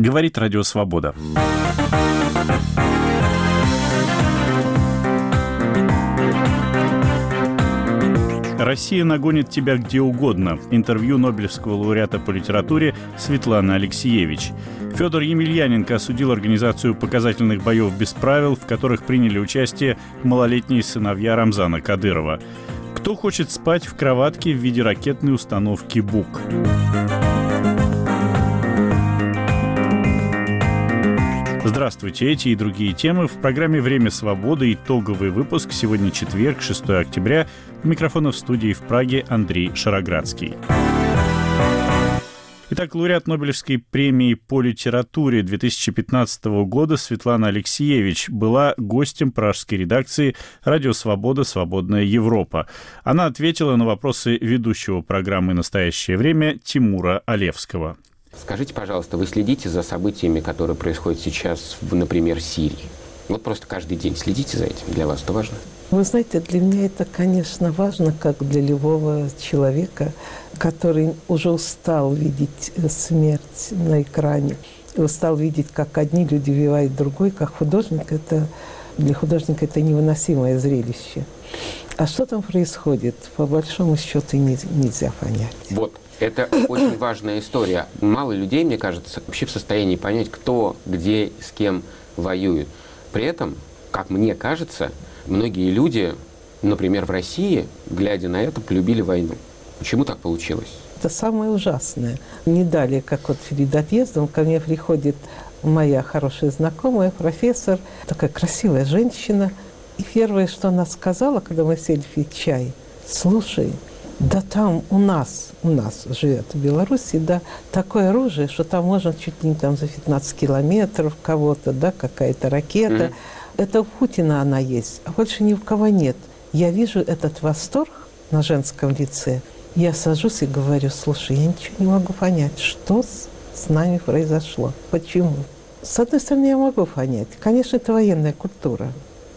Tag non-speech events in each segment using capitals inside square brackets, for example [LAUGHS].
Говорит Радио Свобода. «Россия нагонит тебя где угодно». Интервью Нобелевского лауреата по литературе Светланы Алексеевич. Федор Емельяненко осудил организацию показательных боев без правил, в которых приняли участие малолетние сыновья Рамзана Кадырова. Кто хочет спать в кроватке в виде ракетной установки «Бук»? Здравствуйте, эти и другие темы в программе «Время свободы». Итоговый выпуск. Сегодня четверг, 6 октября. Микрофона в студии в Праге Андрей Шароградский. Итак, лауреат Нобелевской премии по литературе 2015 года Светлана Алексеевич была гостем пражской редакции «Радио Свобода. Свободная Европа». Она ответила на вопросы ведущего программы «Настоящее время» Тимура Олевского. Скажите, пожалуйста, вы следите за событиями, которые происходят сейчас, в, например, Сирии? Вот просто каждый день следите за этим. Для вас это важно? Вы знаете, для меня это, конечно, важно, как для любого человека, который уже устал видеть э, смерть на экране, устал видеть, как одни люди убивают другой, как художник, это для художника это невыносимое зрелище. А что там происходит, по большому счету, нельзя понять. Вот, это очень важная история. Мало людей, мне кажется, вообще в состоянии понять, кто, где, с кем воюет. При этом, как мне кажется, многие люди, например, в России, глядя на это, полюбили войну. Почему так получилось? Это самое ужасное. Не далее, как вот перед отъездом, ко мне приходит моя хорошая знакомая, профессор, такая красивая женщина. И первое, что она сказала, когда мы сели пить чай, слушай, да там у нас, у нас живет в Беларуси, да, такое оружие, что там можно чуть ли не там за 15 километров кого-то, да, какая-то ракета. Mm-hmm. Это у Путина она есть, а больше ни у кого нет. Я вижу этот восторг на женском лице. Я сажусь и говорю, слушай, я ничего не могу понять, что с, с нами произошло, почему. С одной стороны, я могу понять. Конечно, это военная культура.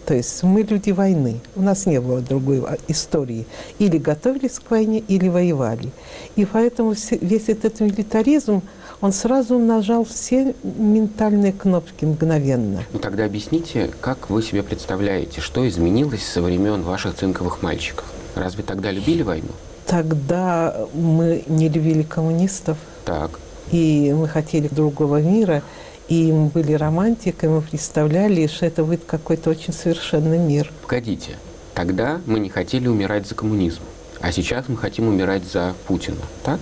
То есть мы люди войны. У нас не было другой истории. Или готовились к войне, или воевали. И поэтому весь этот милитаризм, он сразу нажал все ментальные кнопки мгновенно. Ну тогда объясните, как вы себе представляете, что изменилось со времен ваших цинковых мальчиков? Разве тогда любили войну? Тогда мы не любили коммунистов. Так. И мы хотели другого мира. И мы были романтиками, мы представляли, что это будет какой-то очень совершенный мир. Погодите, тогда мы не хотели умирать за коммунизм, а сейчас мы хотим умирать за Путина, так?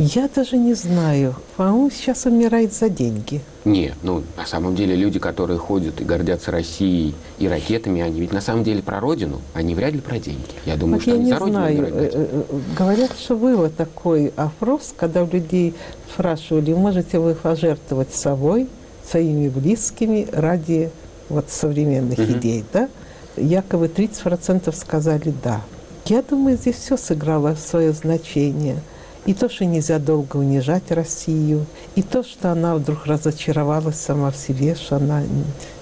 Я даже не знаю. По-моему, сейчас умирает за деньги. Не, ну, на самом деле люди, которые ходят и гордятся Россией и ракетами, они ведь на самом деле про родину, они вряд ли про деньги. Я думаю, вот что я они не за родину знаю. Э, э, говорят, что было такой опрос, когда у людей спрашивали, можете вы пожертвовать собой, своими близкими ради вот современных угу. идей, да? Якобы 30% сказали «да». Я думаю, здесь все сыграло свое значение – и то, что нельзя долго унижать Россию, и то, что она вдруг разочаровалась сама в себе, что она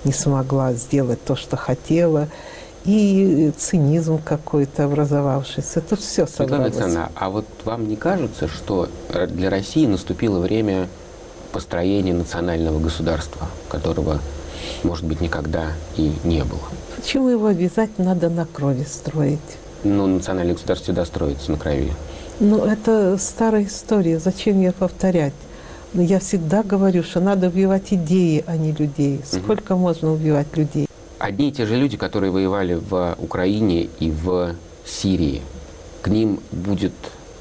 не смогла сделать то, что хотела, и цинизм какой-то образовавшийся. Это все собралось. Светлана а вот вам не кажется, что для России наступило время построения национального государства, которого, может быть, никогда и не было? Почему его обязательно надо на крови строить? Ну, национальное государство всегда строится на крови. Ну, это старая история. Зачем ее повторять? Но я всегда говорю, что надо убивать идеи, а не людей. Сколько угу. можно убивать людей? Одни и те же люди, которые воевали в Украине и в Сирии, к ним будет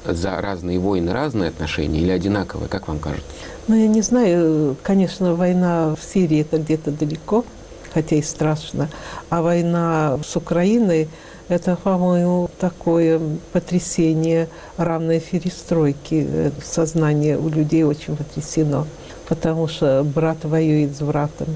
за разные войны разные отношения или одинаковые, как вам кажется? Ну, я не знаю. Конечно, война в Сирии это где-то далеко, хотя и страшно. А война с Украиной это, по-моему, такое потрясение равной перестройки. Сознание у людей очень потрясено, потому что брат воюет с братом.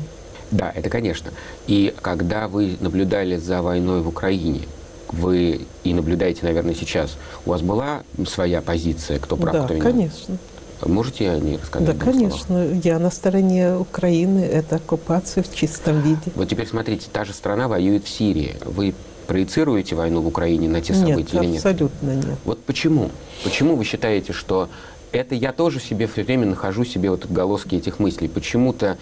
Да, это конечно. И когда вы наблюдали за войной в Украине, вы и наблюдаете, наверное, сейчас, у вас была своя позиция, кто прав, да, кто виноват? конечно. Можете о ней рассказать? Да, конечно. Словах? Я на стороне Украины. Это оккупация в чистом виде. Вот теперь смотрите, та же страна воюет в Сирии. Вы проецируете войну в Украине на те события нет, или нет? абсолютно нет. Вот почему? Почему вы считаете, что это я тоже себе все время нахожу себе вот отголоски этих мыслей. Почему-то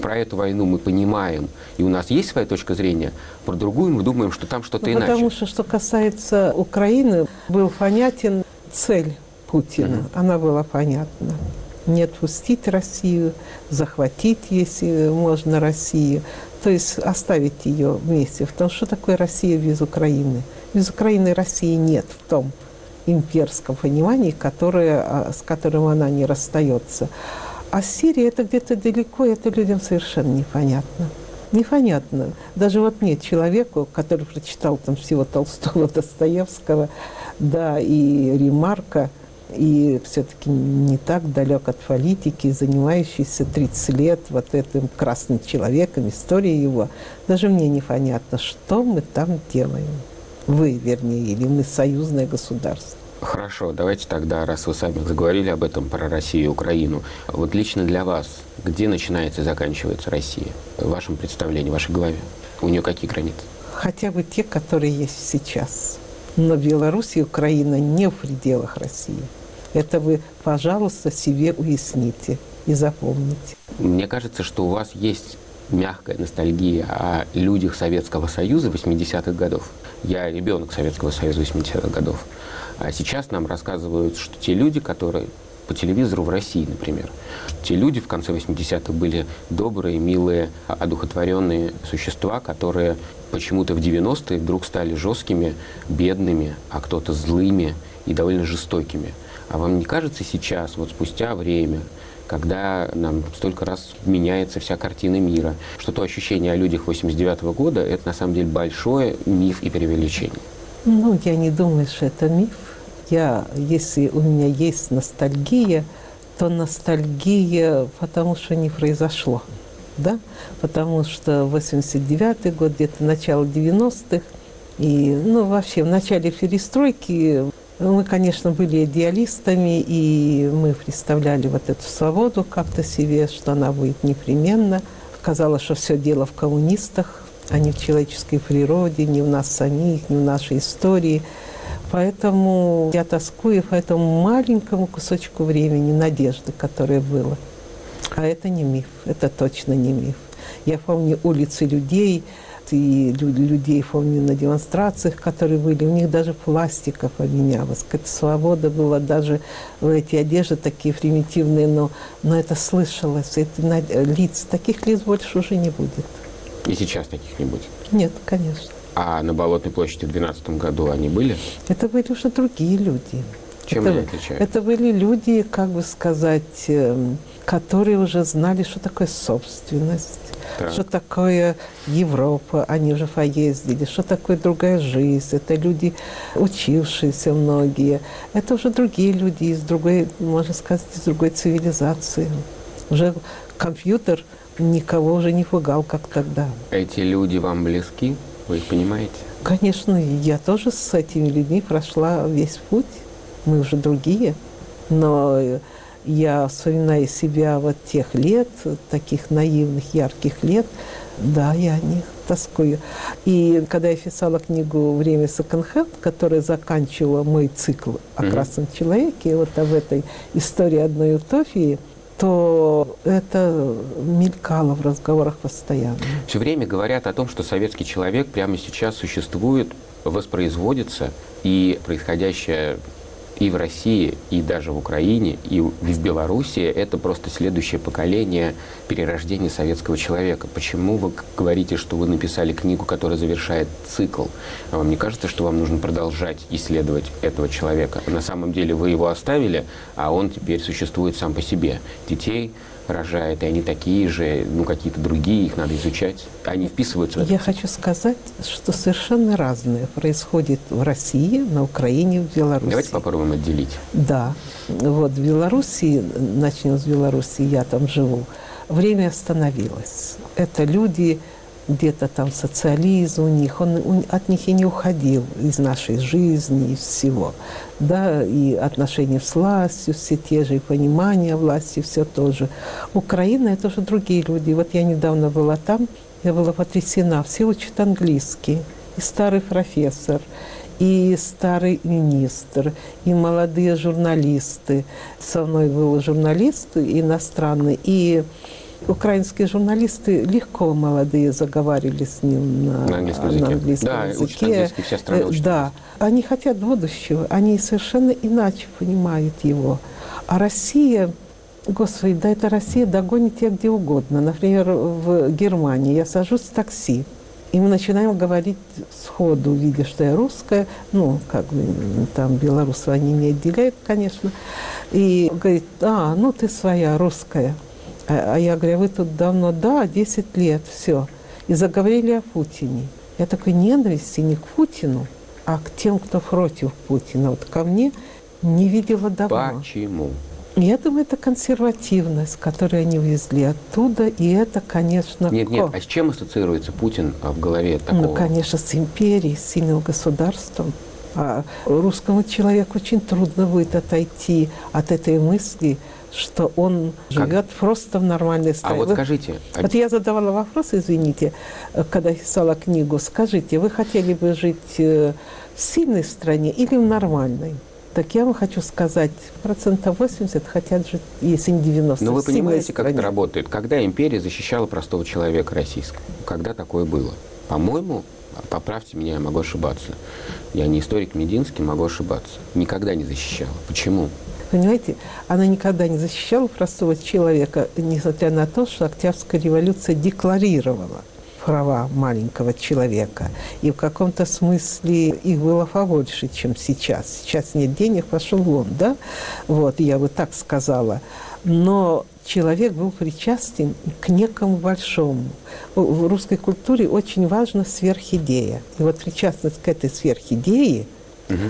про эту войну мы понимаем, и у нас есть своя точка зрения, про другую мы думаем, что там что-то ну, иначе. Потому что, что касается Украины, был понятен цель Путина. Mm-hmm. Она была понятна. Не отпустить Россию, захватить, если можно, Россию. То есть оставить ее вместе. Потому что такое Россия без Украины? Без Украины России нет в том имперском понимании, которое, а, с которым она не расстается. А Сирия это где-то далеко, это людям совершенно непонятно. Непонятно. Даже вот мне, человеку, который прочитал там всего Толстого, [LAUGHS] Достоевского, да, и Ремарка, и все-таки не так далек от политики, занимающийся 30 лет вот этим красным человеком, история его, даже мне непонятно, что мы там делаем. Вы, вернее, или мы союзное государство. Хорошо, давайте тогда, раз вы сами заговорили об этом, про Россию и Украину, вот лично для вас, где начинается и заканчивается Россия? В вашем представлении, в вашей голове? У нее какие границы? Хотя бы те, которые есть сейчас. Но Беларусь и Украина не в пределах России. Это вы, пожалуйста, себе уясните и запомните. Мне кажется, что у вас есть мягкая ностальгия о людях Советского Союза 80-х годов. Я ребенок Советского Союза 80-х годов. А сейчас нам рассказывают, что те люди, которые по телевизору в России, например. Те люди в конце 80-х были добрые, милые, одухотворенные существа, которые почему-то в 90-е вдруг стали жесткими, бедными, а кто-то злыми и довольно жестокими. А вам не кажется сейчас, вот спустя время, когда нам столько раз меняется вся картина мира, что то ощущение о людях 89 -го года – это на самом деле большой миф и преувеличение? Ну, я не думаю, что это миф. Я, если у меня есть ностальгия, то ностальгия, потому что не произошло. Да? Потому что 89-й год, где-то начало 90-х, и, ну, вообще, в начале перестройки мы, конечно, были идеалистами, и мы представляли вот эту свободу как-то себе, что она будет непременно. Казалось, что все дело в коммунистах, а не в человеческой природе, не в нас самих, не в нашей истории. Поэтому я тоскую по этому маленькому кусочку времени, надежды, которое было. А это не миф, это точно не миф. Я помню улицы людей, и людей, помню, на демонстрациях, которые были, у них даже пластика поменялась. Какая-то свобода была, даже эти одежды такие примитивные, но, но это слышалось. Это, лиц, таких лиц больше уже не будет. И сейчас таких не будет? Нет, конечно. А на Болотной площади в 2012 году они были? Это были уже другие люди. Чем это, они отличаются? Это были люди, как бы сказать, эм, которые уже знали, что такое собственность, так. что такое Европа, они уже поездили, что такое другая жизнь. Это люди, учившиеся многие. Это уже другие люди из другой, можно сказать, из другой цивилизации. Уже компьютер никого уже не пугал, как тогда. Эти люди вам близки? Вы их понимаете? Конечно, я тоже с этими людьми прошла весь путь. Мы уже другие. Но я вспоминаю себя вот тех лет, таких наивных, ярких лет, да, я о них тоскую. И когда я писала книгу «Время секонд-хенд», которая заканчивала мой цикл о mm-hmm. красном человеке, вот об этой истории одной утопии, то это мелькало в разговорах постоянно. Все время говорят о том, что советский человек прямо сейчас существует, воспроизводится, и происходящее и в России, и даже в Украине, и в Белоруссии это просто следующее поколение перерождения советского человека. Почему вы говорите, что вы написали книгу, которая завершает цикл? А вам не кажется, что вам нужно продолжать исследовать этого человека? На самом деле вы его оставили, а он теперь существует сам по себе. Детей рожает, и они такие же, ну, какие-то другие, их надо изучать. Они вписываются в это. Я хочу сказать, что совершенно разное происходит в России, на Украине, в Беларуси. Давайте попробуем отделить. Да. Вот в Беларуси, начнем с Беларуси, я там живу, время остановилось. Это люди, где-то там социализм у них, он, он от них и не уходил из нашей жизни, из всего. Да, и отношения с властью, все те же, и понимание власти, все тоже. Украина – это уже другие люди. Вот я недавно была там, я была потрясена. Все учат английский. И старый профессор, и старый министр, и молодые журналисты. Со мной был журналист иностранный, и украинские журналисты легко молодые заговаривали с ним на, на английском языке. На английском да, языке. английский, вся страна э. Да, они хотят будущего, они совершенно иначе понимают его. А Россия, господи, да это Россия догонит тебя где угодно. Например, в Германии я сажусь в такси, и мы начинаем говорить сходу, видя, что я русская, ну, как бы там белорусов они не отделяют, конечно, и говорит, а, ну ты своя, русская. А, а я говорю, «А вы тут давно? Да, 10 лет, все. И заговорили о Путине. Я такой ненависти не к Путину, а к тем, кто против Путина. Вот ко мне не видела давно. Почему? Я думаю, это консервативность, которую они увезли оттуда, и это, конечно... Нет, нет, а с чем ассоциируется Путин в голове такого? Ну, конечно, с империей, с сильным государством. А русскому человеку очень трудно будет отойти от этой мысли, что он как? живет просто в нормальной стране. А вот скажите... Вот я задавала вопрос, извините, когда писала книгу. Скажите, вы хотели бы жить э, в сильной стране или в нормальной? Так я вам хочу сказать, процентов 80 хотят жить, если не 90. Но вы понимаете, как это работает? Когда империя защищала простого человека российского? Когда такое было? По-моему, поправьте меня, я могу ошибаться. Я не историк Мединский, могу ошибаться. Никогда не защищала. Почему? Понимаете, она никогда не защищала простого человека, несмотря на то, что Октябрьская революция декларировала права маленького человека. И в каком-то смысле их было побольше, чем сейчас. Сейчас нет денег, пошел вон, да? Вот, я бы так сказала. Но человек был причастен к некому большому. В русской культуре очень важна сверхидея. И вот причастность к этой сверхидее –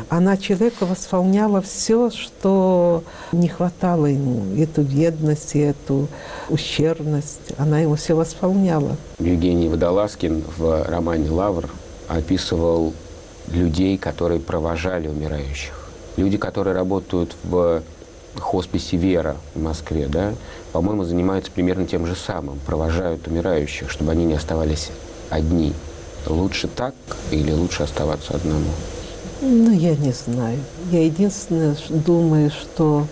Она человеку восполняла все, что не хватало ему, эту бедность, эту ущербность. Она ему все восполняла. Евгений Водолазкин в романе «Лавр» описывал людей, которые провожали умирающих. Люди, которые работают в хосписе «Вера» в Москве, да, по-моему, занимаются примерно тем же самым. Провожают умирающих, чтобы они не оставались одни. Лучше так или лучше оставаться одному? Ну, я не знаю. Я единственное думаю, что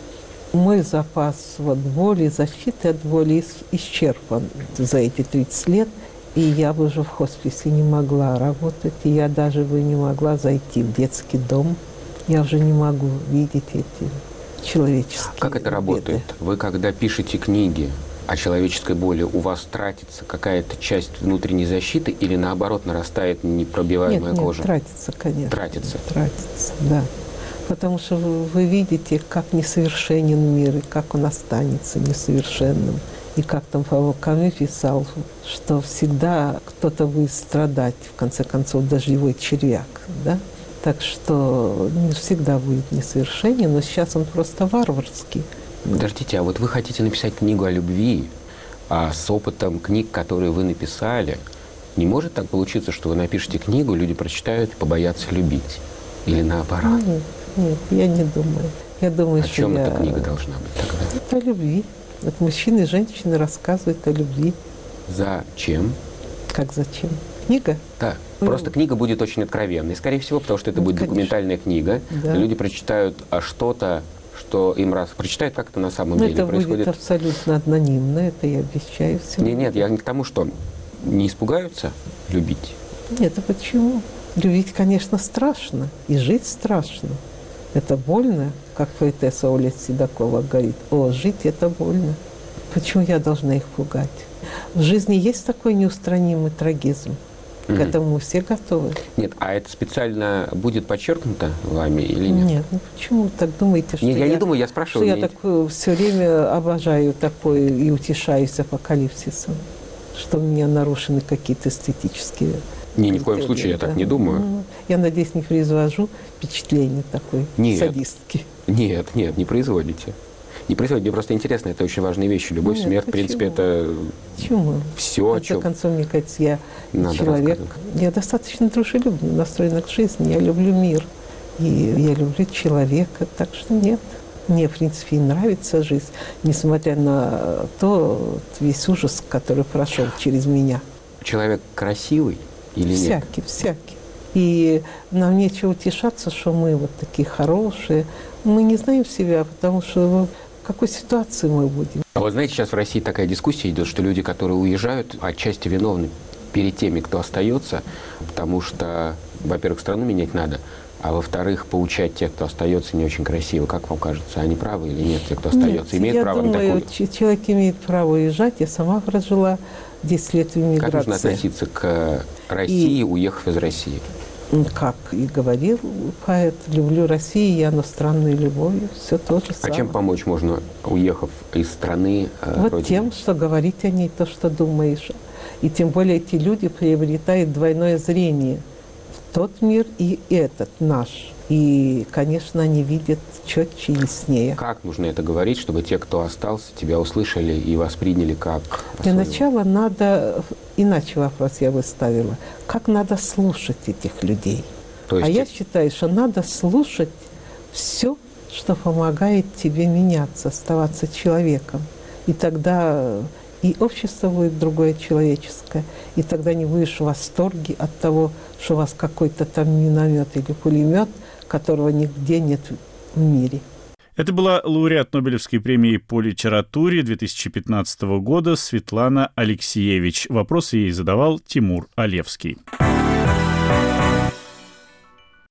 мой запас вот боли, защиты от боли исчерпан за эти 30 лет. И я бы уже в хосписе не могла работать, и я даже бы не могла зайти в детский дом. Я уже не могу видеть эти человеческие Как это работает? Вы когда пишете книги, о человеческой боли у вас тратится какая-то часть внутренней защиты или наоборот нарастает непробиваемая нет, кожа? Нет, тратится, конечно. Тратится? Тратится, да. Потому что вы, вы видите, как несовершенен мир, и как он останется несовершенным. И как там Павел Камю писал, что всегда кто-то будет страдать, в конце концов, даже его червяк, да? Так что не всегда будет несовершенен, но сейчас он просто варварский. Подождите, а вот вы хотите написать книгу о любви, а с опытом книг, которые вы написали, не может так получиться, что вы напишете книгу, люди прочитают и побоятся любить? Или наоборот? Нет, нет, я не думаю. Я думаю, о что чем я... эта книга должна быть тогда? О любви. Вот мужчины и женщины рассказывают о любви. Зачем? Как зачем? Книга? Да. Ну, Просто книга будет очень откровенной, скорее всего, потому что это ну, будет конечно. документальная книга. Да. Люди прочитают а что-то что им раз прочитают, как это на самом Но деле это происходит. будет абсолютно анонимно, это я обещаю всем. Нет, нет, я не к тому, что не испугаются любить. Нет, а почему? Любить, конечно, страшно, и жить страшно. Это больно, как поэтесса Оля Седокова говорит. О, жить это больно. Почему я должна их пугать? В жизни есть такой неустранимый трагизм. К этому все готовы. Нет, а это специально будет подчеркнуто вами или нет? Нет, ну почему так думаете, что нет, я, я не думаю, я спрашиваю. Что я так э, все время обожаю такое и утешаюсь апокалипсисом, что у меня нарушены какие-то эстетические не, ни в коем случае я так не думаю. Ну, я надеюсь, не произвожу впечатление такой нет, садистки. Нет, нет, не производите не происходит. Мне просто интересно, это очень важные вещи. Любовь, Нет, смерть, почему? в принципе, это почему? все, в о чем... концов, мне кажется, я Надо человек, я достаточно дружелюбно настроена к жизни, я люблю мир, и я люблю человека, так что нет. Мне, в принципе, и нравится жизнь, несмотря на то, весь ужас, который прошел через меня. Человек красивый или всякий, нет? Всякий, всякий. И нам нечего утешаться, что мы вот такие хорошие. Мы не знаем себя, потому что в какой ситуации мы будем. А вот знаете, сейчас в России такая дискуссия идет, что люди, которые уезжают, отчасти виновны перед теми, кто остается, потому что, во-первых, страну менять надо, а во-вторых, поучать тех, кто остается, не очень красиво. Как вам кажется, они правы или нет, те, кто остается? Нет, имеет я право думаю, на такую? человек имеет право уезжать. Я сама прожила 10 лет в эмиграции. Как нужно относиться к России, И... уехав из России? Как и говорил поэт, люблю Россию, я иностранной любовью, все то же самое. А чем помочь можно, уехав из страны э, Вот родины? тем, что говорить о ней то, что думаешь. И тем более эти люди приобретают двойное зрение тот мир и этот наш. И, конечно, они видят четче и яснее. Как нужно это говорить, чтобы те, кто остался, тебя услышали и восприняли как Для начала надо, иначе вопрос я выставила, как надо слушать этих людей. То есть... А я считаю, что надо слушать все, что помогает тебе меняться, оставаться человеком. И тогда и общество будет другое человеческое, и тогда не будешь в восторге от того, что у вас какой-то там миномет или пулемет, которого нигде нет в мире. Это была лауреат Нобелевской премии по литературе 2015 года Светлана Алексеевич. Вопрос ей задавал Тимур Олевский.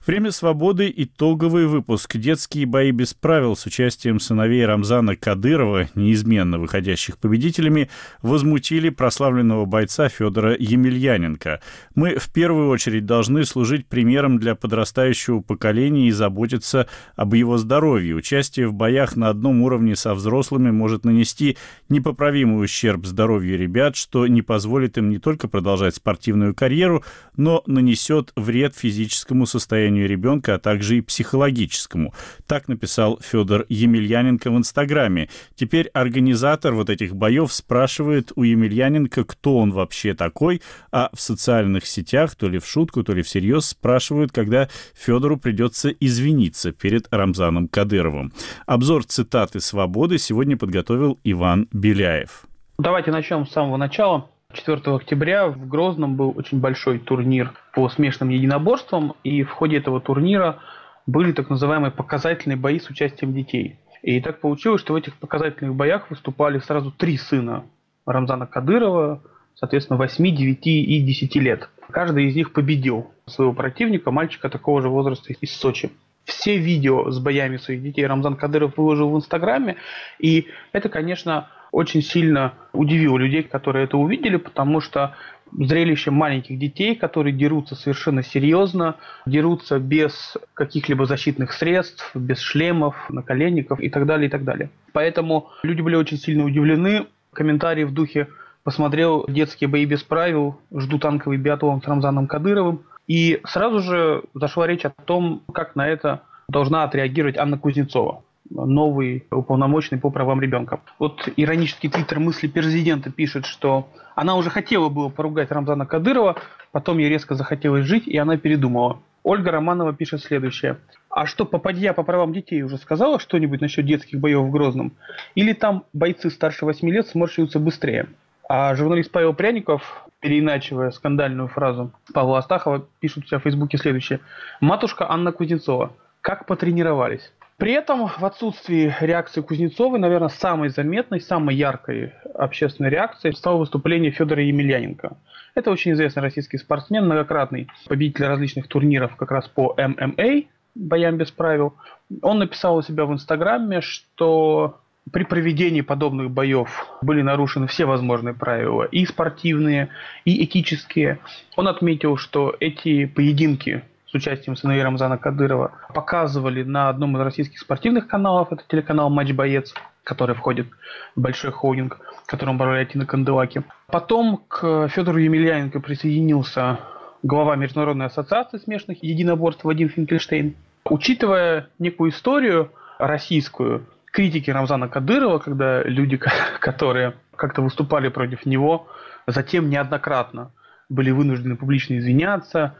Время свободы. Итоговый выпуск. Детские бои без правил с участием сыновей Рамзана Кадырова, неизменно выходящих победителями, возмутили прославленного бойца Федора Емельяненко. Мы в первую очередь должны служить примером для подрастающего поколения и заботиться об его здоровье. Участие в боях на одном уровне со взрослыми может нанести непоправимый ущерб здоровью ребят, что не позволит им не только продолжать спортивную карьеру, но нанесет вред физическому состоянию состоянию ребенка, а также и психологическому. Так написал Федор Емельяненко в Инстаграме. Теперь организатор вот этих боев спрашивает у Емельяненко, кто он вообще такой, а в социальных сетях, то ли в шутку, то ли всерьез, спрашивают, когда Федору придется извиниться перед Рамзаном Кадыровым. Обзор цитаты «Свободы» сегодня подготовил Иван Беляев. Давайте начнем с самого начала. 4 октября в Грозном был очень большой турнир по смешанным единоборствам, и в ходе этого турнира были так называемые показательные бои с участием детей. И так получилось, что в этих показательных боях выступали сразу три сына Рамзана Кадырова, соответственно, 8, 9 и 10 лет. Каждый из них победил своего противника, мальчика такого же возраста из Сочи. Все видео с боями своих детей Рамзан Кадыров выложил в Инстаграме, и это, конечно, очень сильно удивило людей, которые это увидели, потому что зрелище маленьких детей, которые дерутся совершенно серьезно, дерутся без каких-либо защитных средств, без шлемов, наколенников и так далее, и так далее. Поэтому люди были очень сильно удивлены. Комментарии в духе посмотрел детские бои без правил, жду танковый биатлон с Рамзаном Кадыровым. И сразу же зашла речь о том, как на это должна отреагировать Анна Кузнецова новый уполномоченный по правам ребенка. Вот иронический твиттер мысли президента пишет, что она уже хотела было поругать Рамзана Кадырова, потом ей резко захотелось жить, и она передумала. Ольга Романова пишет следующее. А что, попадья по правам детей уже сказала что-нибудь насчет детских боев в Грозном? Или там бойцы старше 8 лет сморщиваются быстрее? А журналист Павел Пряников, переиначивая скандальную фразу Павла Астахова, пишет у себя в Фейсбуке следующее. «Матушка Анна Кузнецова. Как потренировались?» При этом в отсутствии реакции Кузнецовой, наверное, самой заметной, самой яркой общественной реакцией стало выступление Федора Емельяненко. Это очень известный российский спортсмен, многократный победитель различных турниров как раз по ММА, боям без правил. Он написал у себя в Инстаграме, что при проведении подобных боев были нарушены все возможные правила, и спортивные, и этические. Он отметил, что эти поединки с участием сыновей Рамзана Кадырова показывали на одном из российских спортивных каналов, это телеканал «Матч Боец», который входит в большой холдинг, которым управляет Тина Канделаки. Потом к Федору Емельяненко присоединился глава Международной ассоциации смешанных единоборств Вадим Финкельштейн. Учитывая некую историю российскую, критики Рамзана Кадырова, когда люди, [LAUGHS] которые как-то выступали против него, затем неоднократно были вынуждены публично извиняться,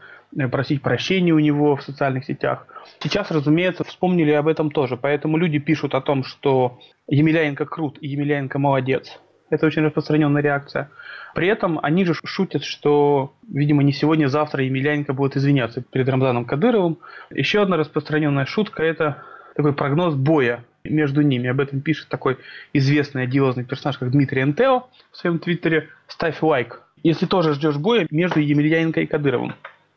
просить прощения у него в социальных сетях. Сейчас, разумеется, вспомнили об этом тоже. Поэтому люди пишут о том, что Емельяненко крут и Емельяненко молодец. Это очень распространенная реакция. При этом они же шутят, что, видимо, не сегодня, завтра Емельяненко будет извиняться перед Рамзаном Кадыровым. Еще одна распространенная шутка – это такой прогноз боя между ними. Об этом пишет такой известный одиозный персонаж, как Дмитрий Энтео в своем твиттере. Ставь лайк, если тоже ждешь боя между Емельяненко и Кадыровым.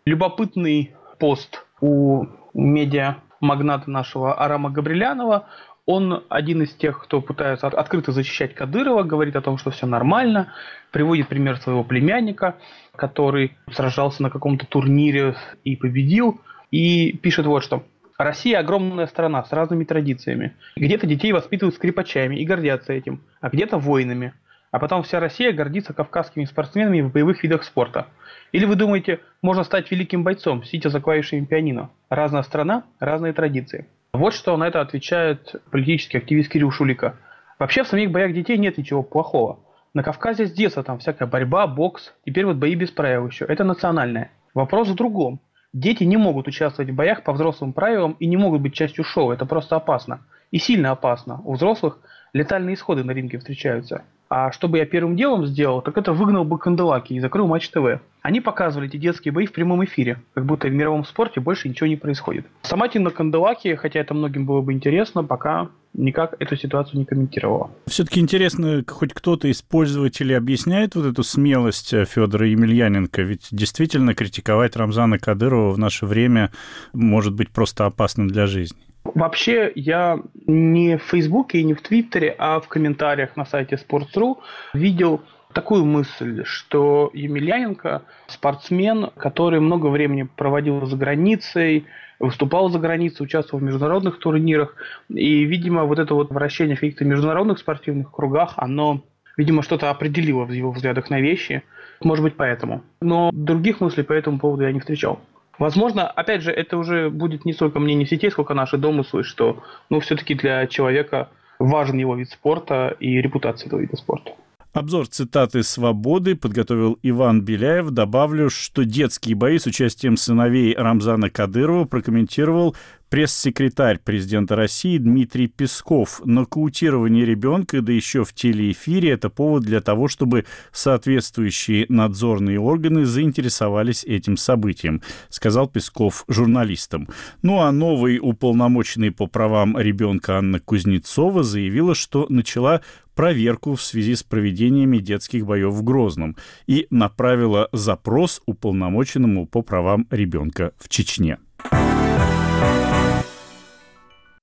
Любопытный пост у медиа магната нашего Арама Габрилянова. Он один из тех, кто пытается открыто защищать Кадырова, говорит о том, что все нормально, приводит пример своего племянника, который сражался на каком-то турнире и победил, и пишет вот что. Россия огромная страна с разными традициями. Где-то детей воспитывают скрипачами и гордятся этим, а где-то воинами. А потом вся Россия гордится кавказскими спортсменами в боевых видах спорта. Или вы думаете, можно стать великим бойцом, сидя за клавишами пианино? Разная страна, разные традиции. Вот что на это отвечает политический активист Кирилл Шулика. Вообще в самих боях детей нет ничего плохого. На Кавказе с детства там всякая борьба, бокс, теперь вот бои без правил еще. Это национальное. Вопрос в другом. Дети не могут участвовать в боях по взрослым правилам и не могут быть частью шоу. Это просто опасно. И сильно опасно. У взрослых летальные исходы на ринге встречаются. А что бы я первым делом сделал, так это выгнал бы Канделаки и закрыл Матч ТВ. Они показывали эти детские бои в прямом эфире, как будто в мировом спорте больше ничего не происходит. Сама Тина Канделаки, хотя это многим было бы интересно, пока никак эту ситуацию не комментировала. Все-таки интересно, хоть кто-то из пользователей объясняет вот эту смелость э, Федора Емельяненко, ведь действительно критиковать Рамзана Кадырова в наше время может быть просто опасным для жизни. Вообще, я не в Фейсбуке и не в Твиттере, а в комментариях на сайте Sports.ru видел такую мысль, что Емельяненко спортсмен, который много времени проводил за границей, выступал за границей, участвовал в международных турнирах. И, видимо, вот это вот вращение в каких-то международных спортивных кругах, оно, видимо, что-то определило в его взглядах на вещи. Может быть, поэтому. Но других мыслей по этому поводу я не встречал. Возможно, опять же, это уже будет не столько мнение сетей, сколько наши домыслы, что, ну, все-таки для человека важен его вид спорта и репутация этого вида спорта. Обзор цитаты «Свободы» подготовил Иван Беляев. Добавлю, что детские бои с участием сыновей Рамзана Кадырова прокомментировал пресс-секретарь президента России Дмитрий Песков. Нокаутирование ребенка, да еще в телеэфире, это повод для того, чтобы соответствующие надзорные органы заинтересовались этим событием, сказал Песков журналистам. Ну а новый уполномоченный по правам ребенка Анна Кузнецова заявила, что начала проверку в связи с проведениями детских боев в Грозном и направила запрос уполномоченному по правам ребенка в Чечне.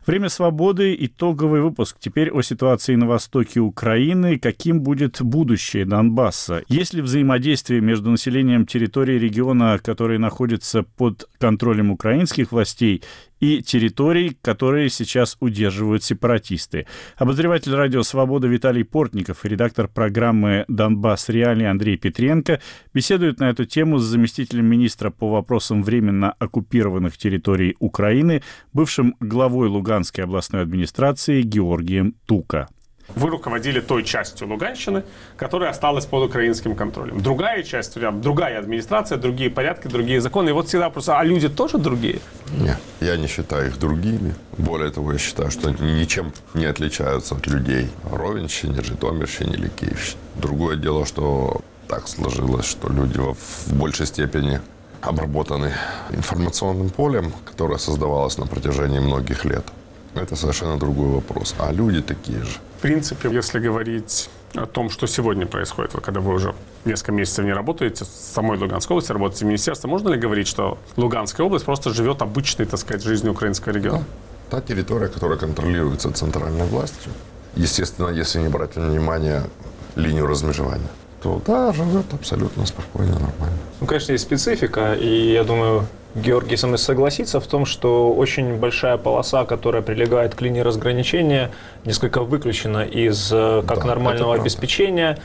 Время свободы. Итоговый выпуск. Теперь о ситуации на востоке Украины. Каким будет будущее Донбасса? Есть ли взаимодействие между населением территории региона, которые находятся под контролем украинских властей, и территорий, которые сейчас удерживают сепаратисты. Обозреватель радио «Свобода» Виталий Портников и редактор программы «Донбасс Реалии» Андрей Петренко беседуют на эту тему с заместителем министра по вопросам временно оккупированных территорий Украины, бывшим главой Луганской областной администрации Георгием Тука. Вы руководили той частью Луганщины, которая осталась под украинским контролем. Другая часть, другая администрация, другие порядки, другие законы. И вот всегда просто, а люди тоже другие? Нет, я не считаю их другими. Более того, я считаю, что они ничем не отличаются от людей Ровенщине, Житомирщине или Киевщине. Другое дело, что так сложилось, что люди в большей степени обработаны информационным полем, которое создавалось на протяжении многих лет. Это совершенно другой вопрос. А люди такие же. В принципе, если говорить о том, что сегодня происходит, когда вы уже несколько месяцев не работаете, в самой Луганской области работаете в министерстве, можно ли говорить, что Луганская область просто живет обычной, так сказать, жизнью украинского региона? Да. Та территория, которая контролируется центральной властью, естественно, если не брать внимание линию размежевания, то да, живет абсолютно спокойно, нормально. Ну, конечно, есть специфика, и я думаю, Георгий со мной согласится в том, что очень большая полоса, которая прилегает к линии разграничения, несколько выключена из э, как да, нормального обеспечения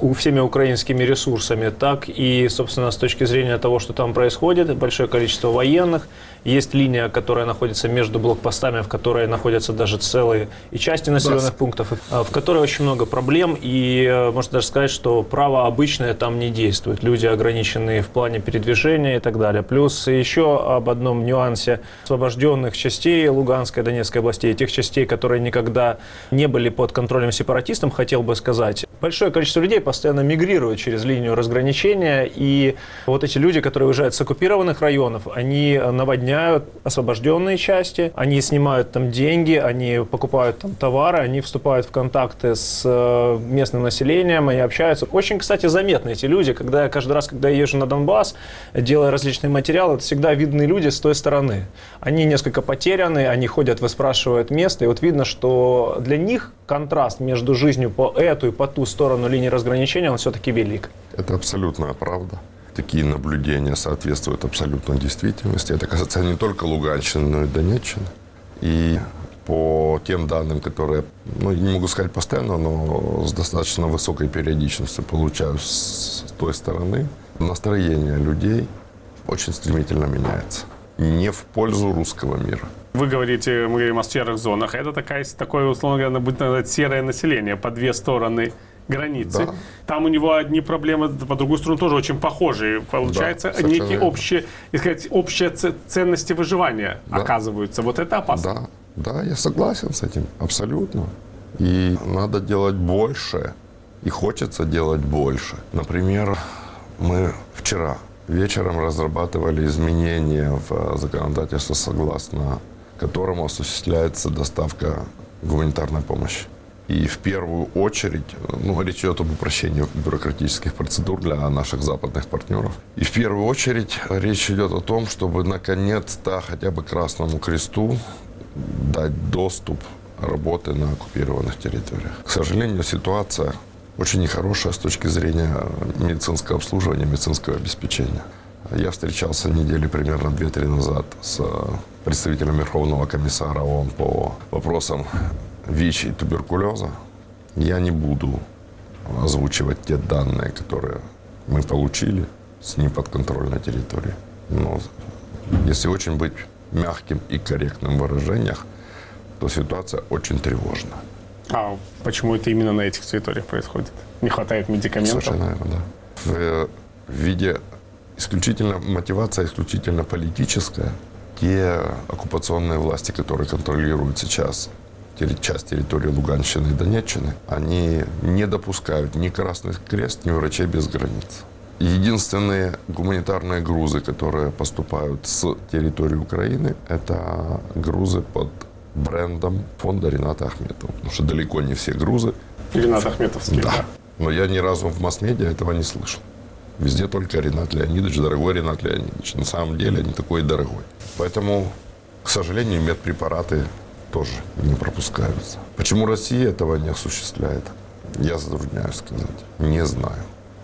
у всеми украинскими ресурсами, так и, собственно, с точки зрения того, что там происходит, большое количество военных, Есть линия, которая находится между блокпостами, в которой находятся даже целые и части населенных да. пунктов, в которой очень много проблем. И э, можно даже сказать, что право обычное там не действует. Люди ограничены в плане передвижения и так далее. Плюс еще об одном нюансе освобожденных частей Луганской и Донецкой областей, тех частей, которые никогда не были под контролем сепаратистов, хотел бы сказать. Большое количество людей постоянно мигрирует через линию разграничения, и вот эти люди, которые уезжают с оккупированных районов, они наводняют освобожденные части, они снимают там деньги, они покупают там товары, они вступают в контакты с э, местным населением, они общаются. Очень, кстати, заметны эти люди, когда я каждый раз, когда я езжу на Донбасс, делая различные материалы, это всегда видны люди с той стороны. Они несколько потеряны, они ходят, выспрашивают место, и вот видно, что для них контраст между жизнью по эту и по ту сторону линии разграничения, он все-таки велик. Это абсолютная правда. Такие наблюдения соответствуют абсолютной действительности. Это касается не только Луганщины, но и Донеччины. И по тем данным, которые, ну, не могу сказать постоянно, но с достаточно высокой периодичностью получаю с той стороны, настроение людей очень стремительно меняется. Не в пользу русского мира. Вы говорите, мы говорим о серых зонах. Это такая, такое, условно говоря, будет назвать серое население по две стороны границы. Да. Там у него одни проблемы, по другую сторону тоже очень похожие. Получается, да, некие общие, сказать, общие ценности выживания да. оказываются. Вот это опасно. Да. Да, я согласен с этим, абсолютно. И надо делать больше, и хочется делать больше. Например, мы вчера вечером разрабатывали изменения в законодательство, согласно которому осуществляется доставка гуманитарной помощи. И в первую очередь, ну, речь идет об упрощении бюрократических процедур для наших западных партнеров. И в первую очередь речь идет о том, чтобы наконец-то хотя бы Красному Кресту дать доступ работы на оккупированных территориях. К сожалению, ситуация очень нехорошая с точки зрения медицинского обслуживания, медицинского обеспечения. Я встречался недели примерно 2-3 назад с представителем Верховного комиссара ООН по вопросам ВИЧ и туберкулеза. Я не буду озвучивать те данные, которые мы получили с неподконтрольной территории. Но если очень быть мягким и корректным выражениях, то ситуация очень тревожна. А почему это именно на этих территориях происходит? Не хватает медикаментов? Совершенно верно, да. В, в виде исключительно мотивация исключительно политическая. Те оккупационные власти, которые контролируют сейчас часть территории Луганщины и Донеччины, они не допускают ни Красный Крест, ни врачей без границ. Единственные гуманитарные грузы, которые поступают с территории Украины, это грузы под брендом фонда Рената Ахметова. Потому что далеко не все грузы. Ренат Ахметовский, да. да. Но я ни разу в масс-медиа этого не слышал. Везде только Ренат Леонидович, дорогой Ренат Леонидович. На самом деле не такой дорогой. Поэтому, к сожалению, медпрепараты тоже не пропускаются. Почему Россия этого не осуществляет? Я затрудняюсь сказать. Не знаю.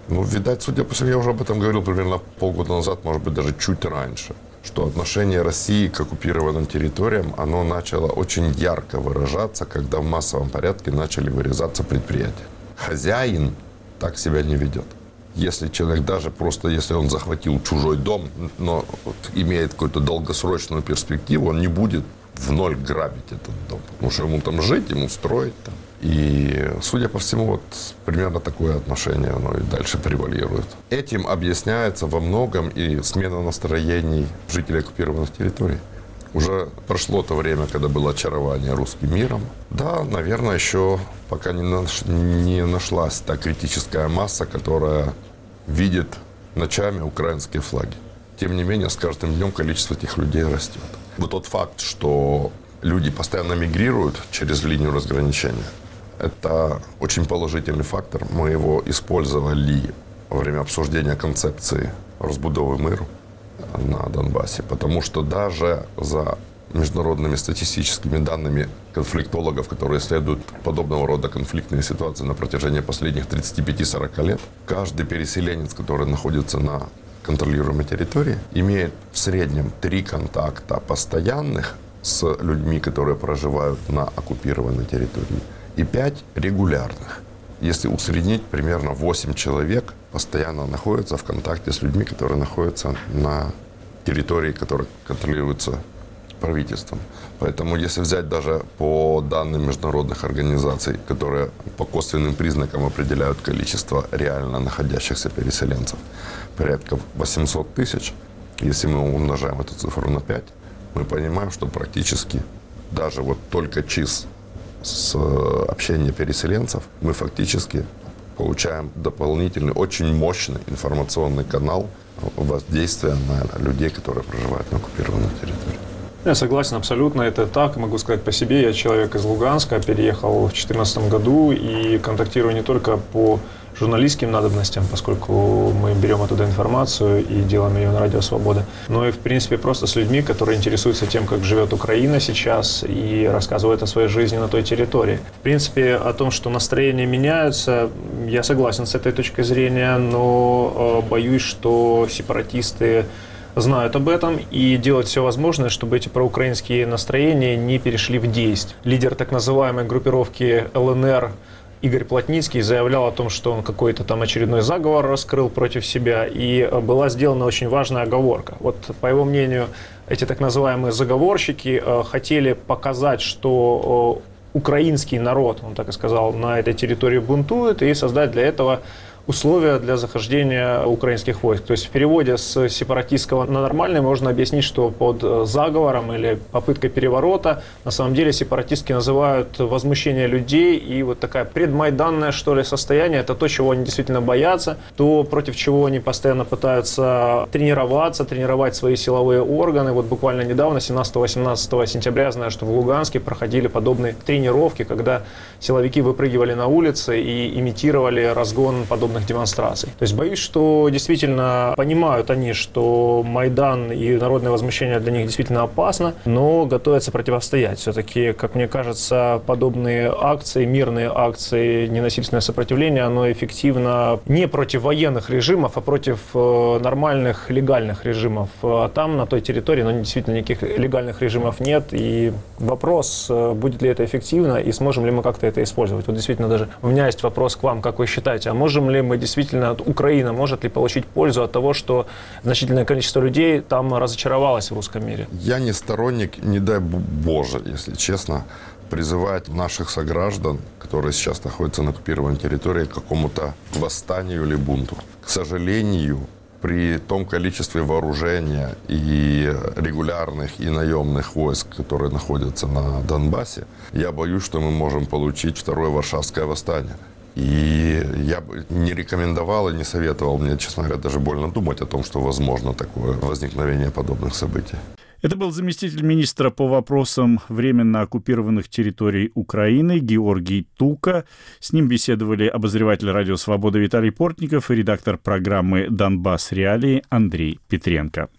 Ну, видать, судя по всему, я уже об этом говорил примерно полгода назад, может быть, даже чуть раньше, что отношение России к оккупированным территориям, оно начало очень ярко выражаться, когда в массовом порядке начали вырезаться предприятия. Хозяин так себя не ведет. Если человек даже просто, если он захватил чужой дом, но имеет какую-то долгосрочную перспективу, он не будет в ноль грабить этот дом. Потому что ему там жить, ему строить там. И, судя по всему, вот примерно такое отношение оно и дальше превалирует. Этим объясняется во многом и смена настроений жителей оккупированных территорий. Уже прошло то время, когда было очарование русским миром. Да, наверное, еще пока не, наш, не нашлась та критическая масса, которая видит ночами украинские флаги. Тем не менее, с каждым днем количество этих людей растет. Вот тот факт, что люди постоянно мигрируют через линию разграничения, это очень положительный фактор. Мы его использовали во время обсуждения концепции разбудовы миру на Донбассе, потому что даже за международными статистическими данными конфликтологов, которые исследуют подобного рода конфликтные ситуации на протяжении последних 35-40 лет, каждый переселенец, который находится на контролируемой территории, имеет в среднем три контакта постоянных с людьми, которые проживают на оккупированной территории – и 5 регулярных. Если усреднить, примерно 8 человек постоянно находятся в контакте с людьми, которые находятся на территорий, которые контролируются правительством. Поэтому если взять даже по данным международных организаций, которые по косвенным признакам определяют количество реально находящихся переселенцев, порядка 800 тысяч, если мы умножаем эту цифру на 5, мы понимаем, что практически даже вот только ЧИС с э, общения переселенцев, мы фактически получаем дополнительный, очень мощный информационный канал воздействия на людей, которые проживают на оккупированной территории. Я согласен абсолютно, это так. Могу сказать по себе, я человек из Луганска, переехал в 2014 году и контактирую не только по журналистским надобностям, поскольку мы берем оттуда информацию и делаем ее на Радио Свобода, но и, в принципе, просто с людьми, которые интересуются тем, как живет Украина сейчас и рассказывают о своей жизни на той территории. В принципе, о том, что настроения меняются, я согласен с этой точкой зрения, но э, боюсь, что сепаратисты знают об этом и делают все возможное, чтобы эти проукраинские настроения не перешли в действие. Лидер так называемой группировки ЛНР Игорь Плотницкий заявлял о том, что он какой-то там очередной заговор раскрыл против себя, и была сделана очень важная оговорка. Вот, по его мнению, эти так называемые заговорщики э, хотели показать, что украинский народ, он так и сказал, на этой территории бунтует, и создать для этого условия для захождения украинских войск. То есть в переводе с сепаратистского на нормальный можно объяснить, что под э, заговором или попыткой переворота на самом деле сепаратистки называют возмущение людей и вот такая предмайданное что ли состояние. Это то, чего они действительно боятся, то против чего они постоянно пытаются тренироваться, тренировать свои силовые органы. Вот буквально недавно, 17-18 сентября, я знаю, что в Луганске проходили подобные тренировки, когда силовики выпрыгивали на улицы и имитировали разгон подобных демонстраций. То есть боюсь, что действительно понимают они, что Майдан и народное возмущение для них действительно опасно, но готовятся противостоять. Все-таки, как мне кажется, подобные акции, мирные акции, ненасильственное сопротивление, оно эффективно не против военных режимов, а против э, нормальных легальных режимов. А там, на той территории, ну, действительно никаких легальных режимов нет. И вопрос, э, будет ли это эффективно и сможем ли мы как-то это использовать. Вот действительно даже у меня есть вопрос к вам, как вы считаете, а можем ли мы действительно, Украина может ли получить пользу от того, что значительное количество людей там разочаровалось в русском мире? Я не сторонник, не дай боже, если честно, призывать наших сограждан, которые сейчас находятся на оккупированной территории, к какому-то восстанию или бунту. К сожалению, при том количестве вооружения и регулярных и наемных войск, которые находятся на Донбассе, я боюсь, что мы можем получить второе Варшавское восстание. И я бы не рекомендовал и не советовал мне, честно говоря, даже больно думать о том, что возможно такое возникновение подобных событий. Это был заместитель министра по вопросам временно оккупированных территорий Украины Георгий Тука. С ним беседовали обозреватель радио «Свобода» Виталий Портников и редактор программы «Донбасс. Реалии» Андрей Петренко.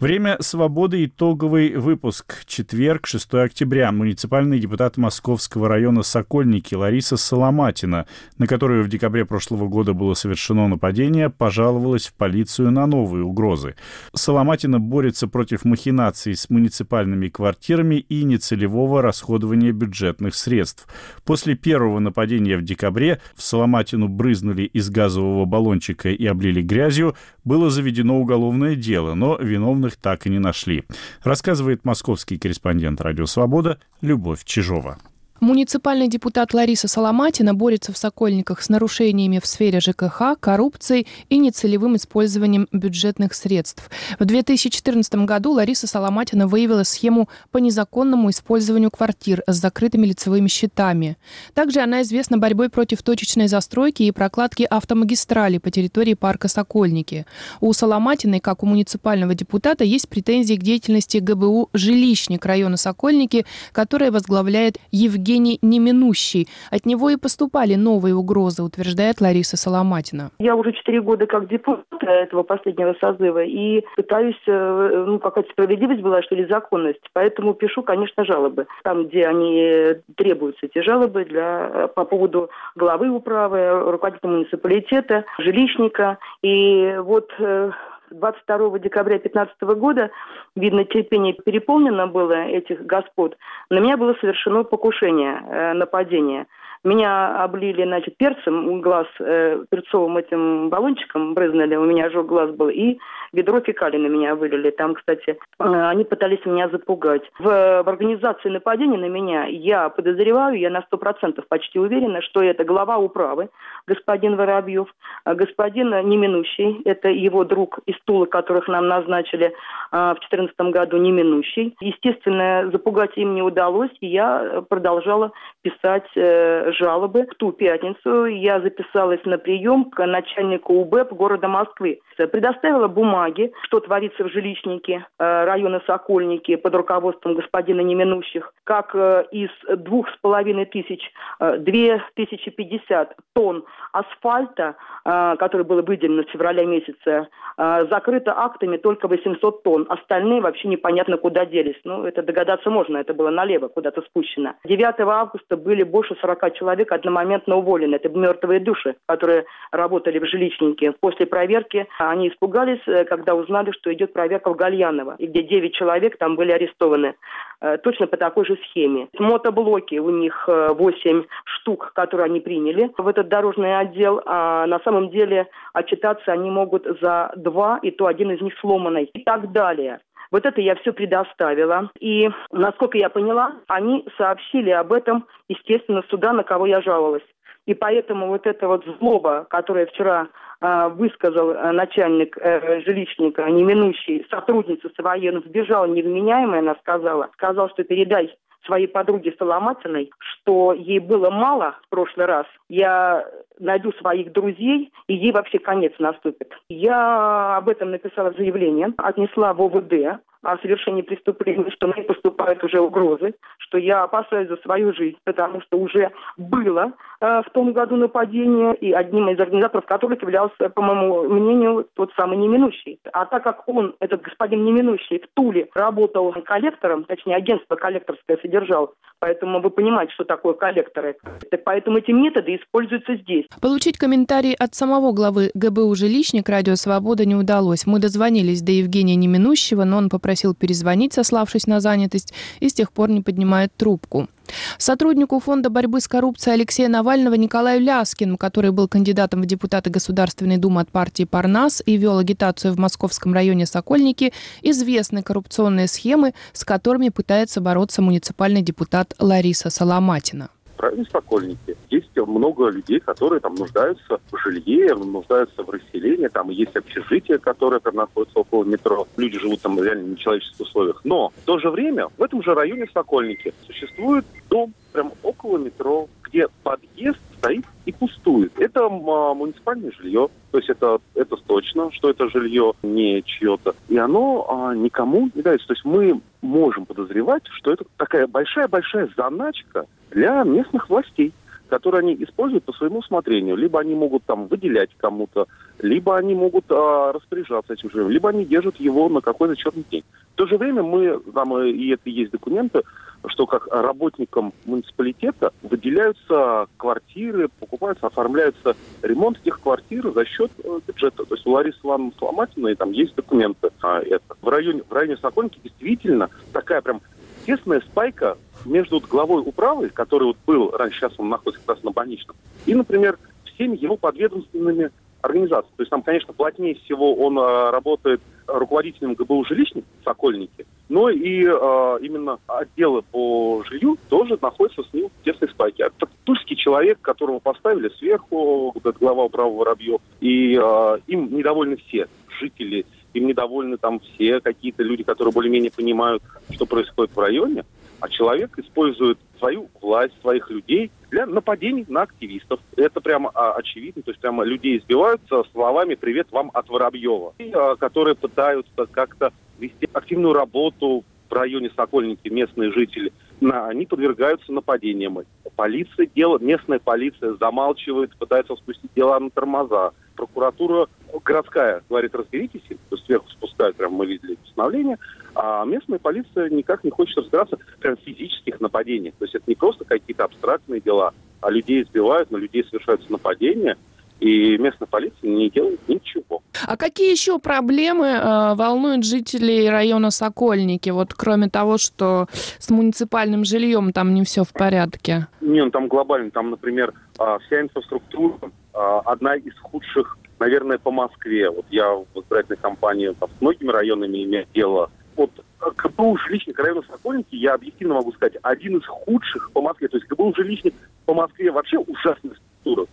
Время свободы. Итоговый выпуск. Четверг, 6 октября. Муниципальный депутат Московского района Сокольники Лариса Соломатина, на которую в декабре прошлого года было совершено нападение, пожаловалась в полицию на новые угрозы. Соломатина борется против махинаций с муниципальными квартирами и нецелевого расходования бюджетных средств. После первого нападения в декабре в Соломатину брызнули из газового баллончика и облили грязью, было заведено уголовное дело, но виновных их так и не нашли, рассказывает московский корреспондент «Радио Свобода» Любовь Чижова. Муниципальный депутат Лариса Соломатина борется в Сокольниках с нарушениями в сфере ЖКХ, коррупцией и нецелевым использованием бюджетных средств. В 2014 году Лариса Соломатина выявила схему по незаконному использованию квартир с закрытыми лицевыми счетами. Также она известна борьбой против точечной застройки и прокладки автомагистрали по территории парка Сокольники. У Соломатиной, как у муниципального депутата, есть претензии к деятельности ГБУ «Жилищник» района Сокольники, которая возглавляет Евгений Евгений Неминущий. От него и поступали новые угрозы, утверждает Лариса Соломатина. Я уже четыре года как депутат этого последнего созыва и пытаюсь, э, ну, какая-то справедливость была, что ли, законность. Поэтому пишу, конечно, жалобы. Там, где они требуются, эти жалобы для, э, по поводу главы управы, руководителя муниципалитета, жилищника. И вот э, 22 декабря 2015 года, видно, терпение переполнено было этих господ, на меня было совершено покушение, э, нападение. Меня облили, значит, перцем, глаз э, перцовым этим баллончиком брызнули, у меня ожог глаз был, и ведро фекалий на меня вылили. Там, кстати, э, они пытались меня запугать. В, в организации нападения на меня я подозреваю, я на сто процентов почти уверена, что это глава управы, господин Воробьев, а господин Неминущий, это его друг из Тулы, которых нам назначили э, в 2014 году, Неминущий. Естественно, запугать им не удалось, и я продолжала писать э, жалобы. В ту пятницу я записалась на прием к начальнику УБЭП города Москвы. Предоставила бумаги, что творится в жилищнике э, района Сокольники под руководством господина Неминущих, как э, из двух с половиной тысяч, э, две тысячи пятьдесят тонн асфальта, который было выделено в феврале месяце, э, закрыто актами только 800 тонн. Остальные вообще непонятно куда делись. Ну, это догадаться можно, это было налево, куда-то спущено. 9 августа были больше 40 человек одномоментно уволены. Это мертвые души, которые работали в жилищнике. После проверки они испугались, э, когда узнали, что идет проверка в Гальяново, где 9 человек там были арестованы. Э, точно по такой же схеме. Мотоблоки у них 8 э, штук, которые они приняли в этот дорожный отдел, а на самом деле отчитаться они могут за два, и то один из них сломанный и так далее. Вот это я все предоставила. И, насколько я поняла, они сообщили об этом, естественно, суда, на кого я жаловалась. И поэтому вот эта вот злоба, которая вчера э, высказал э, начальник э, жилищника, неминущий сотрудница своей, он сбежала невменяемая, она сказала, сказал, что передай своей подруге Соломатиной, что ей было мало в прошлый раз. Я найду своих друзей, и ей вообще конец наступит. Я об этом написала заявление, отнесла в ОВД о совершении преступления, что мне поступают уже угрозы, что я опасаюсь за свою жизнь, потому что уже было в том году нападение, и одним из организаторов которых являлся, по моему мнению, тот самый Неминущий. А так как он, этот господин Неминущий, в Туле работал коллектором, точнее, агентство коллекторское содержал, поэтому вы понимаете, что такое коллекторы. Поэтому эти методы используются здесь. Получить комментарий от самого главы ГБУ «Жилищник» Радио Свобода не удалось. Мы дозвонились до Евгения Неминущего, но он попросил перезвонить, сославшись на занятость, и с тех пор не поднимает трубку. Сотруднику Фонда борьбы с коррупцией Алексея Навального Николаю Ляскину, который был кандидатом в депутаты Государственной Думы от партии «Парнас» и вел агитацию в московском районе Сокольники, известны коррупционные схемы, с которыми пытается бороться муниципальный депутат Лариса Соломатина правильно, Сокольники. Есть много людей, которые там нуждаются в жилье, нуждаются в расселении, там есть общежитие, которое там находится около метро. Люди живут там реально в нечеловеческих условиях. Но в то же время в этом же районе Сокольники существует дом прям около метро, где подъезд стоит и пустует. Это а, муниципальное жилье, то есть это, это точно, что это жилье не чье-то. И оно а, никому не дается. То есть мы можем подозревать, что это такая большая-большая заначка для местных властей которые они используют по своему усмотрению. Либо они могут там выделять кому-то, либо они могут а, распоряжаться этим жильем, либо они держат его на какой-то черный день. В то же время мы, там и это есть документы, что как работникам муниципалитета выделяются квартиры, покупаются, оформляются ремонт этих квартир за счет э, бюджета. То есть у Ларисы Ивановны Соломатиной там есть документы. А, это. В районе, в районе Сокольники действительно такая прям тесная спайка между главой управы, который вот был раньше, сейчас он находится как раз на больничном, и, например, всеми его подведомственными организациями. То есть там, конечно, плотнее всего он э, работает руководителем ГБУ жилищник Сокольники, но и э, именно отделы по жилью тоже находятся с ним в тесной спайке. Это тульский человек, которого поставили сверху, вот этот глава управы Воробьев, и э, им недовольны все жители, им недовольны там все какие-то люди, которые более-менее понимают, что происходит в районе а человек использует свою власть, своих людей для нападений на активистов. Это прямо а, очевидно, то есть прямо людей избиваются словами «Привет вам от Воробьева», а, которые пытаются как-то вести активную работу в районе Сокольники, местные жители, на, они подвергаются нападениям. Полиция делает, местная полиция замалчивает, пытается спустить дела на тормоза. Прокуратура городская говорит, разберитесь, то есть сверху спускают, прям мы видели постановление, а местная полиция никак не хочет разбираться прям в физических нападениях. То есть это не просто какие-то абстрактные дела, а людей избивают, на людей совершаются нападения. И местная полиция не делает ничего. А какие еще проблемы э, волнуют жителей района Сокольники? Вот кроме того, что с муниципальным жильем там не все в порядке. Не, ну там глобально, там, например, э, вся инфраструктура э, одна из худших, наверное, по Москве. Вот я в избирательной кампании там, с многими районами имею дело. Вот ГБУ жилищник района Сокольники, я объективно могу сказать, один из худших по Москве. То есть ГБУ жилищник по Москве вообще ужасная структура.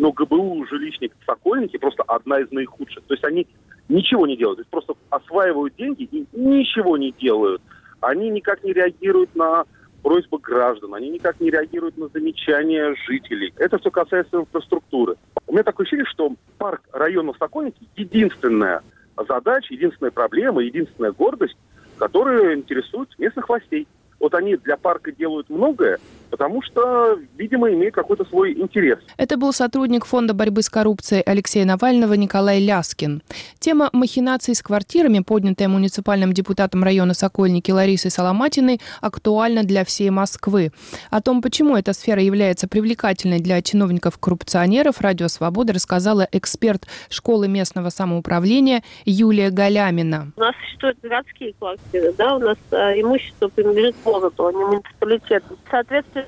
Но ГБУ жилищник Сокольники просто одна из наихудших. То есть они ничего не делают, то есть просто осваивают деньги и ничего не делают. Они никак не реагируют на просьбы граждан, они никак не реагируют на замечания жителей. Это все касается инфраструктуры. У меня такое ощущение, что парк района Сокольники единственная задача, единственная проблема, единственная гордость, которая интересует местных властей. Вот они для парка делают многое, потому что, видимо, имеют какой-то свой интерес. Это был сотрудник Фонда борьбы с коррупцией Алексея Навального Николай Ляскин. Тема махинаций с квартирами, поднятая муниципальным депутатом района Сокольники Ларисой Соломатиной, актуальна для всей Москвы. О том, почему эта сфера является привлекательной для чиновников-коррупционеров, Радио Свобода рассказала эксперт школы местного самоуправления Юлия Галямина. У нас существуют городские квартиры, да, у нас э, имущество принадлежит городу, а не муниципалитету. Соответственно,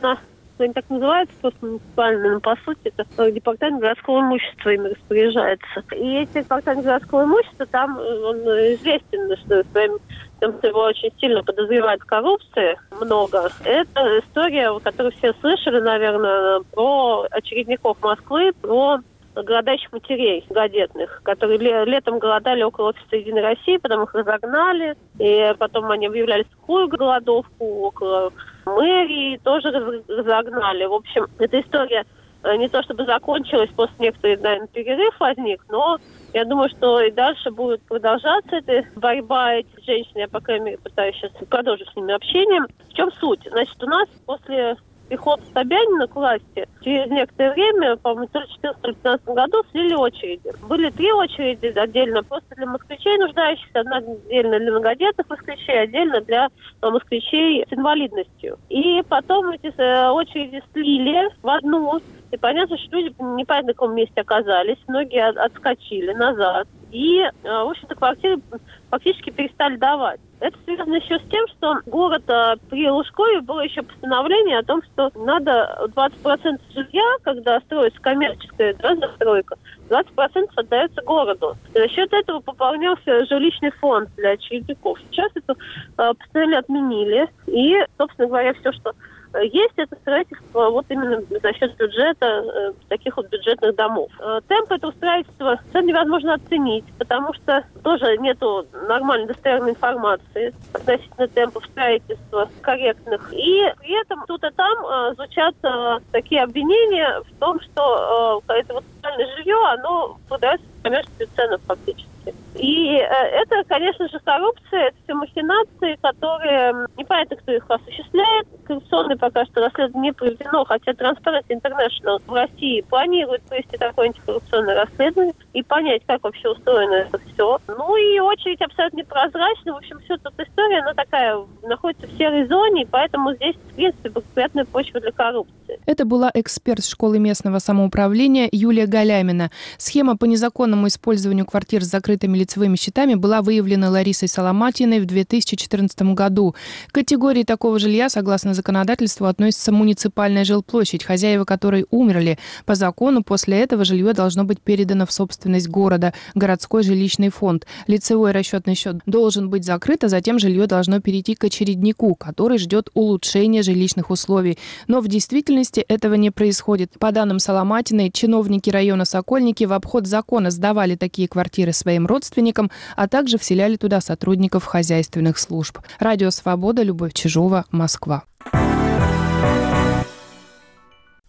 они так называются, просто муниципальные, но по сути это э, департамент городского имущества ими распоряжается. И эти департамент городского имущества, там э, он известен, что своим тем, что его очень сильно подозревают в коррупции, много. Это история, которую все слышали, наверное, про очередников Москвы, про голодающих матерей годетных, которые летом голодали около офиса Единой России, потом их разогнали, и потом они объявляли сухую голодовку около мэрии, тоже разогнали. В общем, эта история э, не то чтобы закончилась, после некоторых, наверное, перерыв возник, но я думаю, что и дальше будет продолжаться эта борьба этих женщин. Я, по крайней мере, пытаюсь сейчас продолжить с ними общение. В чем суть? Значит, у нас после приход Собянина к власти, через некоторое время, по-моему, в 2014-2015 году слили очереди. Были три очереди отдельно просто для москвичей нуждающихся, одна отдельно для многодетных москвичей, отдельно для э, москвичей с инвалидностью. И потом эти э, очереди слили в одну и понятно, что люди непонятно в каком месте оказались, многие отскочили назад. И, э, в общем-то, квартиры фактически перестали давать. Это связано еще с тем, что город а, при Лужкове было еще постановление о том, что надо 20% жилья, когда строится коммерческая да, застройка, 20% отдается городу. И за счет этого пополнялся жилищный фонд для очередников. Сейчас это а, постановление отменили. И, собственно говоря, все, что есть это строительство вот именно за счет бюджета, э, таких вот бюджетных домов. Э, темп этого строительства невозможно оценить, потому что тоже нету нормальной достоверной информации относительно темпов строительства корректных. И при этом тут и там э, звучат такие обвинения в том, что это вот социальное жилье, оно продается по коммерческую цену фактически. И э, это, конечно же, коррупция, это все махинации, которые непонятно, кто их осуществляет. Коррупционное пока что расследование не проведено, хотя Transparency International в России планирует провести такое антикоррупционное расследование и понять, как вообще устроено это все. Ну и очередь абсолютно непрозрачна. В общем, все эта история, она такая, находится в серой зоне, и поэтому здесь, в принципе, благоприятная почва для коррупции. Это была эксперт школы местного самоуправления Юлия Галямина. Схема по незаконному использованию квартир с закрытыми лицевыми счетами была выявлена Ларисой Соломатиной в 2014 году. К категории такого жилья, согласно законодательству, относится муниципальная жилплощадь, хозяева которой умерли. По закону после этого жилье должно быть передано в собственность города, городской жилищный фонд. Лицевой расчетный счет должен быть закрыт, а затем жилье должно перейти к очереднику, который ждет улучшения жилищных условий. Но в действительности этого не происходит. По данным Соломатиной, чиновники района Сокольники в обход закона сдавали такие квартиры своим родственникам, родственникам, а также вселяли туда сотрудников хозяйственных служб. Радио «Свобода», Любовь Чижова, Москва.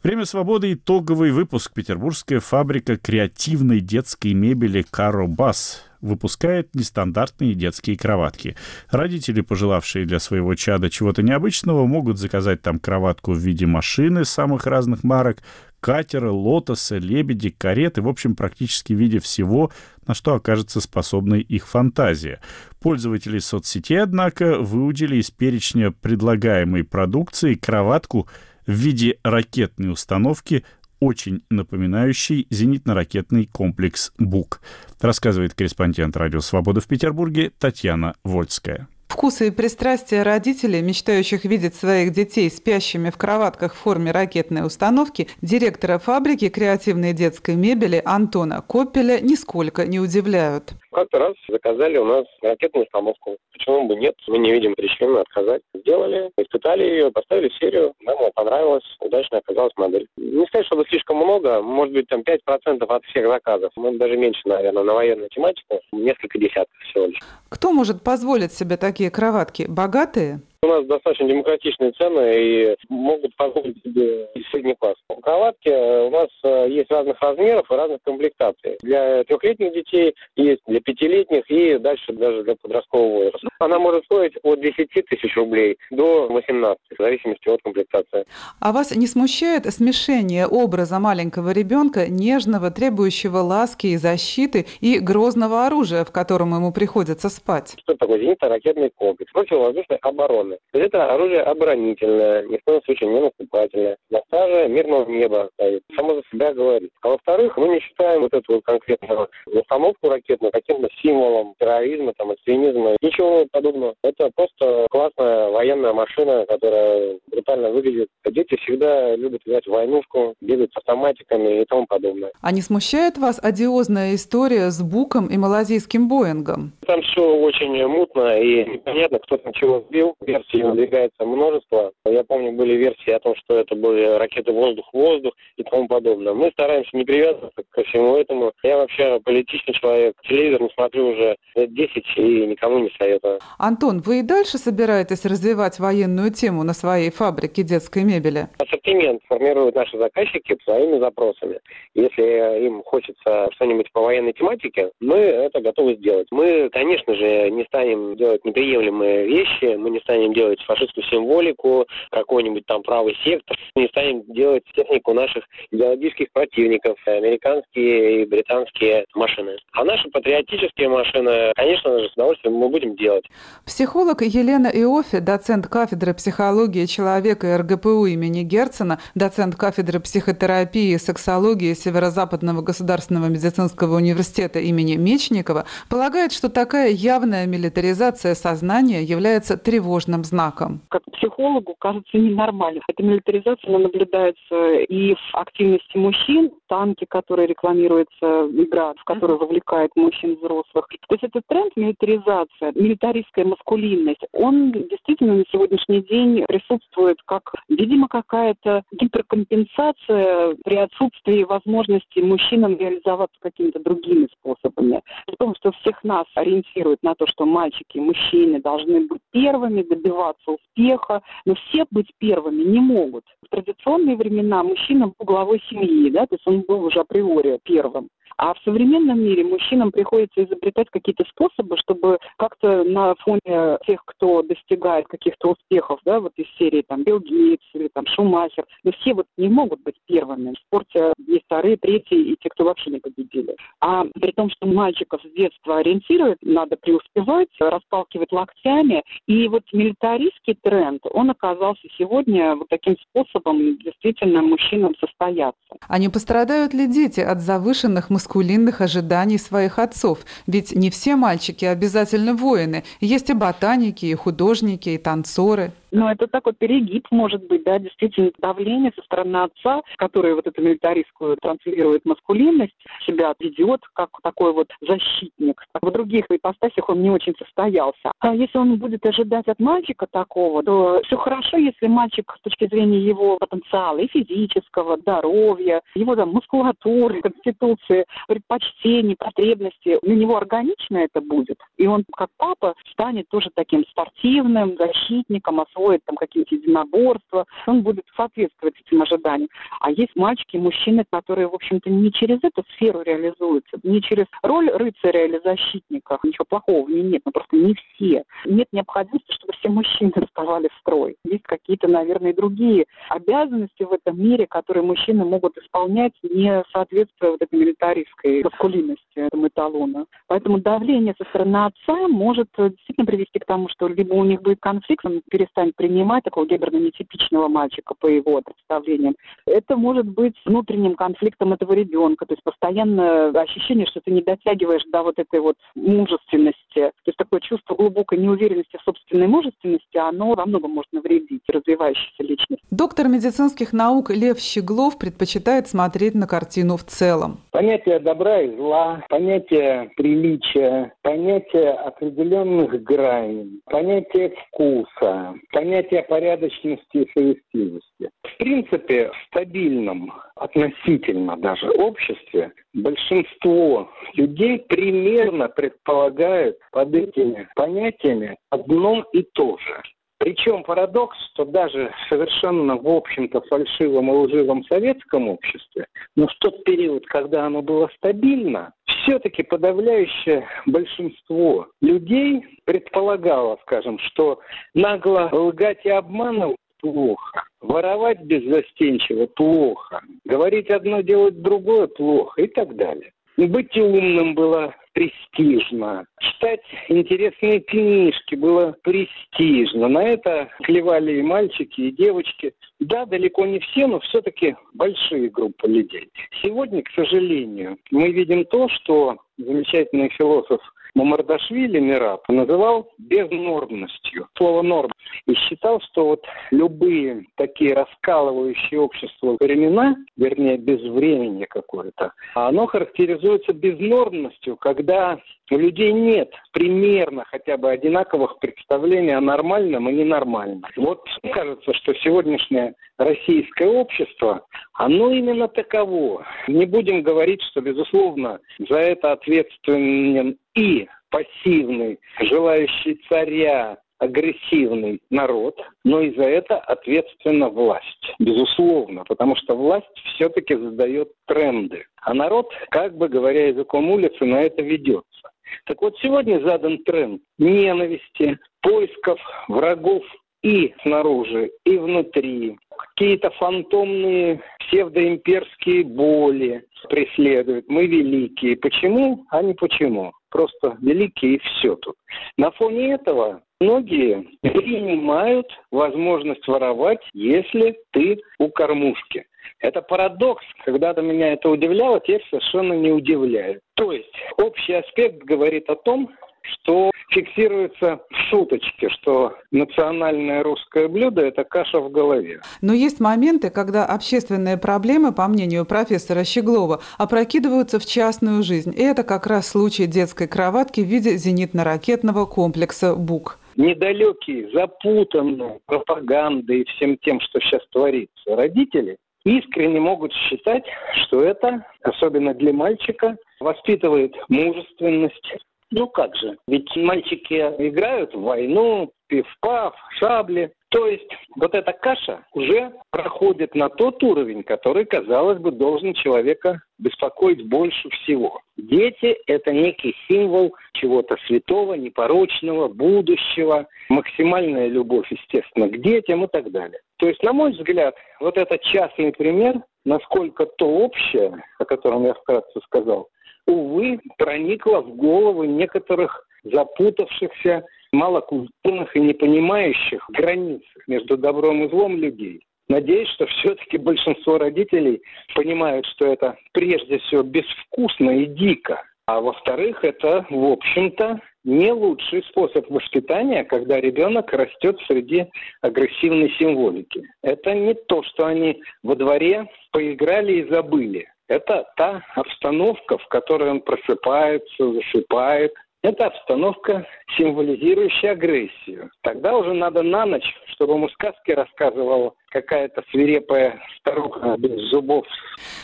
Время свободы. Итоговый выпуск. Петербургская фабрика креативной детской мебели «Каробас» выпускает нестандартные детские кроватки. Родители, пожелавшие для своего чада чего-то необычного, могут заказать там кроватку в виде машины самых разных марок, катера, лотоса, лебеди, кареты, в общем, практически в виде всего, на что окажется способной их фантазия. Пользователи соцсетей, однако, выудили из перечня предлагаемой продукции кроватку в виде ракетной установки очень напоминающий зенитно-ракетный комплекс «Бук», рассказывает корреспондент «Радио Свобода» в Петербурге Татьяна Вольская. Вкусы и пристрастия родителей, мечтающих видеть своих детей спящими в кроватках в форме ракетной установки, директора фабрики креативной детской мебели Антона Копеля нисколько не удивляют. Как-то раз заказали у нас ракетную установку. Почему бы нет? Мы не видим причин отказать. Сделали, испытали ее, поставили в серию. Нам понравилось. Удачно оказалась модель. Не сказать, что это слишком много. Может быть, там 5% от всех заказов. Мы даже меньше, наверное, на военную тематику. Несколько десятков всего лишь. Кто может позволить себе такие кроватки? Богатые? У нас достаточно демократичные цены и могут позволить себе средний класс. Кроватки у нас э, есть разных размеров и разных комплектаций. Для трехлетних детей есть, для пятилетних и дальше даже для подросткового возраста. Она может стоить от 10 тысяч рублей до 18, в зависимости от комплектации. А вас не смущает смешение образа маленького ребенка, нежного, требующего ласки и защиты, и грозного оружия, в котором ему приходится спать? Что такое зенитно-ракетный комплекс? Противовоздушной обороны обороны. То есть это оружие оборонительное, ни в коем случае не наступательное. На страже мирного неба стоит. Само за себя говорит. А во-вторых, мы не считаем вот эту вот конкретную установку ракетную каким-то символом терроризма, там, экстремизма. Ничего подобного. Это просто классная военная машина, которая брутально выглядит. Дети всегда любят играть в войнушку, бегать с автоматиками и тому подобное. А не смущает вас одиозная история с Буком и малазийским Боингом? Там все очень мутно и непонятно, кто там чего сбил версий выдвигается множество. Я помню, были версии о том, что это были ракеты воздух-воздух и тому подобное. Мы стараемся не привязываться ко всему этому. Я вообще политичный человек. Телевизор не смотрю уже лет 10 и никому не советую. Антон, вы и дальше собираетесь развивать военную тему на своей фабрике детской мебели? Ассортимент формируют наши заказчики своими запросами. Если им хочется что-нибудь по военной тематике, мы это готовы сделать. Мы, конечно же, не станем делать неприемлемые вещи, мы не станем делать фашистскую символику, какой-нибудь там правый сектор, не станем делать технику наших идеологических противников, американские и британские машины. А наши патриотические машины, конечно же, с удовольствием мы будем делать. Психолог Елена Иофи, доцент кафедры психологии человека РГПУ имени Герцена, доцент кафедры психотерапии и сексологии Северо-Западного государственного медицинского университета имени Мечникова, полагает, что такая явная милитаризация сознания является тревожным тревожным знаком? Как психологу кажется ненормальным. Эта милитаризация она наблюдается и в активности мужчин, machine танки, которые рекламируется, игра, в которую вовлекает мужчин взрослых. То есть этот тренд милитаризация, милитаристская маскулинность, он действительно на сегодняшний день присутствует как, видимо, какая-то гиперкомпенсация при отсутствии возможности мужчинам реализоваться какими-то другими способами. При том, что всех нас ориентирует на то, что мальчики и мужчины должны быть первыми, добиваться успеха, но все быть первыми не могут. В традиционные времена мужчина был главой семьи, да, то есть он был уже априори первым. А в современном мире мужчинам приходится изобретать какие-то способы, чтобы как-то на фоне тех, кто достигает каких-то успехов, да, вот из серии там Билл Гейтс или там Шумахер, но все вот не могут быть первыми. В спорте есть вторые, третьи и те, кто вообще не победили. А при том, что мальчиков с детства ориентируют, надо преуспевать, расталкивать локтями. И вот милитаристский тренд, он оказался сегодня вот таким способом действительно мужчинам состояться. А не пострадают ли дети от завышенных маскулинных ожиданий своих отцов. Ведь не все мальчики обязательно воины. Есть и ботаники, и художники, и танцоры. Но это такой перегиб, может быть, да, действительно давление со стороны отца, который вот эту милитаристскую транслирует маскулинность, себя ведет как такой вот защитник. В других ипостасях он не очень состоялся. А если он будет ожидать от мальчика такого, то все хорошо, если мальчик с точки зрения его потенциала и физического, здоровья, его там мускулатуры, конституции, предпочтений, потребностей, для него органично это будет. И он, как папа, станет тоже таким спортивным защитником, освоенным освоит там какие-то единоборства, он будет соответствовать этим ожиданиям. А есть мальчики, мужчины, которые, в общем-то, не через эту сферу реализуются, не через роль рыцаря или защитника. Ничего плохого в ней нет, но просто не все. Нет необходимости, чтобы все мужчины [LAUGHS] вставали в строй. Есть какие-то, наверное, другие обязанности в этом мире, которые мужчины могут исполнять, не соответствуя вот этой милитаристской маскулинности этому эталону. Поэтому давление со стороны отца может действительно привести к тому, что либо у них будет конфликт, он перестанет принимать такого гендерно-нетипичного мальчика по его представлениям. Это может быть внутренним конфликтом этого ребенка, то есть постоянное ощущение, что ты не дотягиваешь до вот этой вот мужественности. То есть такое чувство глубокой неуверенности в собственной мужественности, оно во многом может навредить развивающейся личности. Доктор медицинских наук Лев Щеглов предпочитает смотреть на картину в целом. Понятие добра и зла, понятие приличия, понятие определенных граней, понятие вкуса, понятие порядочности и совестивости. В принципе, в стабильном, относительно даже обществе большинство людей примерно предполагают под этими понятиями одно и то же. Причем парадокс, что даже совершенно, в общем-то, фальшивом и лживом советском обществе, но в тот период, когда оно было стабильно, все-таки подавляющее большинство людей предполагало, скажем, что нагло лгать и обманывать плохо, воровать беззастенчиво плохо, говорить одно, делать другое плохо и так далее. Быть умным было престижно. Читать интересные книжки было престижно. На это клевали и мальчики, и девочки. Да, далеко не все, но все-таки большие группы людей. Сегодня, к сожалению, мы видим то, что замечательный философ Мамардашвили Мираб называл безнормностью. Слово «норм». И считал, что вот любые такие раскалывающие общество времена, вернее, без времени какое-то, оно характеризуется безнормностью, когда у людей нет примерно хотя бы одинаковых представлений о нормальном и ненормальном. Вот кажется, что сегодняшнее российское общество, оно именно таково. Не будем говорить, что, безусловно, за это ответственен и пассивный, желающий царя, агрессивный народ, но и за это ответственна власть, безусловно, потому что власть все-таки задает тренды, а народ, как бы говоря языком улицы, на это ведется. Так вот, сегодня задан тренд ненависти, поисков врагов и снаружи, и внутри. Какие-то фантомные псевдоимперские боли преследуют. Мы великие. Почему? А не почему. Просто великие и все тут. На фоне этого многие принимают возможность воровать, если ты у кормушки. Это парадокс. Когда-то меня это удивляло, теперь совершенно не удивляет. То есть общий аспект говорит о том, что фиксируется в шуточке, что национальное русское блюдо – это каша в голове. Но есть моменты, когда общественные проблемы, по мнению профессора Щеглова, опрокидываются в частную жизнь. И это как раз случай детской кроватки в виде зенитно-ракетного комплекса «БУК» недалекие, запутанные пропагандой и всем тем, что сейчас творится, родители искренне могут считать, что это, особенно для мальчика, воспитывает мужественность, ну как же, ведь мальчики играют в войну, пив-пав, шабли. То есть вот эта каша уже проходит на тот уровень, который, казалось бы, должен человека беспокоить больше всего. Дети – это некий символ чего-то святого, непорочного, будущего, максимальная любовь, естественно, к детям и так далее. То есть, на мой взгляд, вот этот частный пример, насколько то общее, о котором я вкратце сказал, увы, проникла в головы некоторых запутавшихся, малокультурных и не понимающих границ между добром и злом людей. Надеюсь, что все-таки большинство родителей понимают, что это прежде всего безвкусно и дико. А во-вторых, это, в общем-то, не лучший способ воспитания, когда ребенок растет среди агрессивной символики. Это не то, что они во дворе поиграли и забыли. Это та обстановка, в которой он просыпается, засыпает. Это обстановка, символизирующая агрессию. Тогда уже надо на ночь, чтобы ему сказки рассказывал какая-то свирепая старуха без зубов.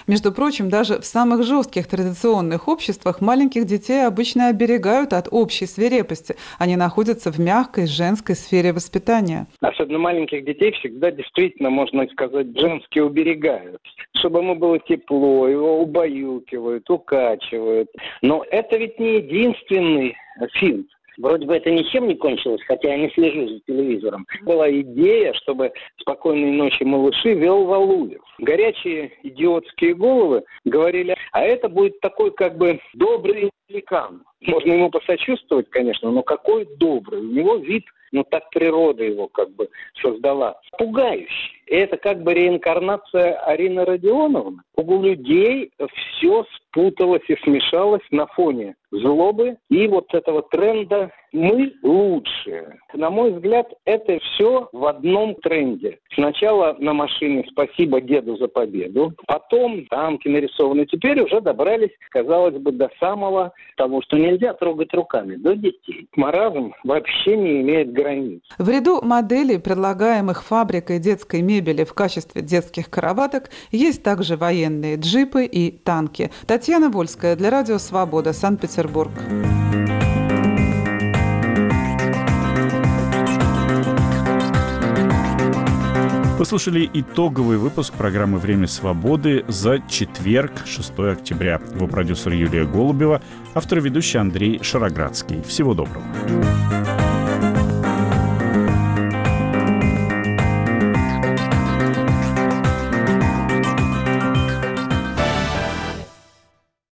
Между прочим, даже в самых жестких традиционных обществах маленьких детей обычно оберегают от общей свирепости. Они находятся в мягкой женской сфере воспитания. Особенно маленьких детей всегда действительно, можно сказать, женские уберегают. Чтобы ему было тепло, его убаюкивают, укачивают. Но это ведь не единственный фильм. Вроде бы это ничем не кончилось, хотя я не слежу за телевизором. Была идея, чтобы «Спокойной ночи, малыши» вел Валуев. Горячие идиотские головы говорили, а это будет такой как бы добрый великан. Можно ему посочувствовать, конечно, но какой добрый. У него вид, ну так природа его как бы создала. Пугающий. И это как бы реинкарнация Арины Родионовны. У людей все спуталось и смешалось на фоне злобы и вот этого тренда «мы лучшие». На мой взгляд, это все в одном тренде. Сначала на машине «Спасибо деду за победу», потом танки нарисованы. Теперь уже добрались, казалось бы, до самого того, что нельзя трогать руками, до детей. Маразм вообще не имеет границ. В ряду моделей, предлагаемых фабрикой детской мебели в качестве детских кроваток, есть также военные джипы и танки. Татьяна Вольская для Радио Свобода, Санкт-Петербург. Вы слушали итоговый выпуск программы «Время свободы» за четверг, 6 октября. Его продюсер Юлия Голубева, автор ведущий Андрей Шароградский. Всего доброго.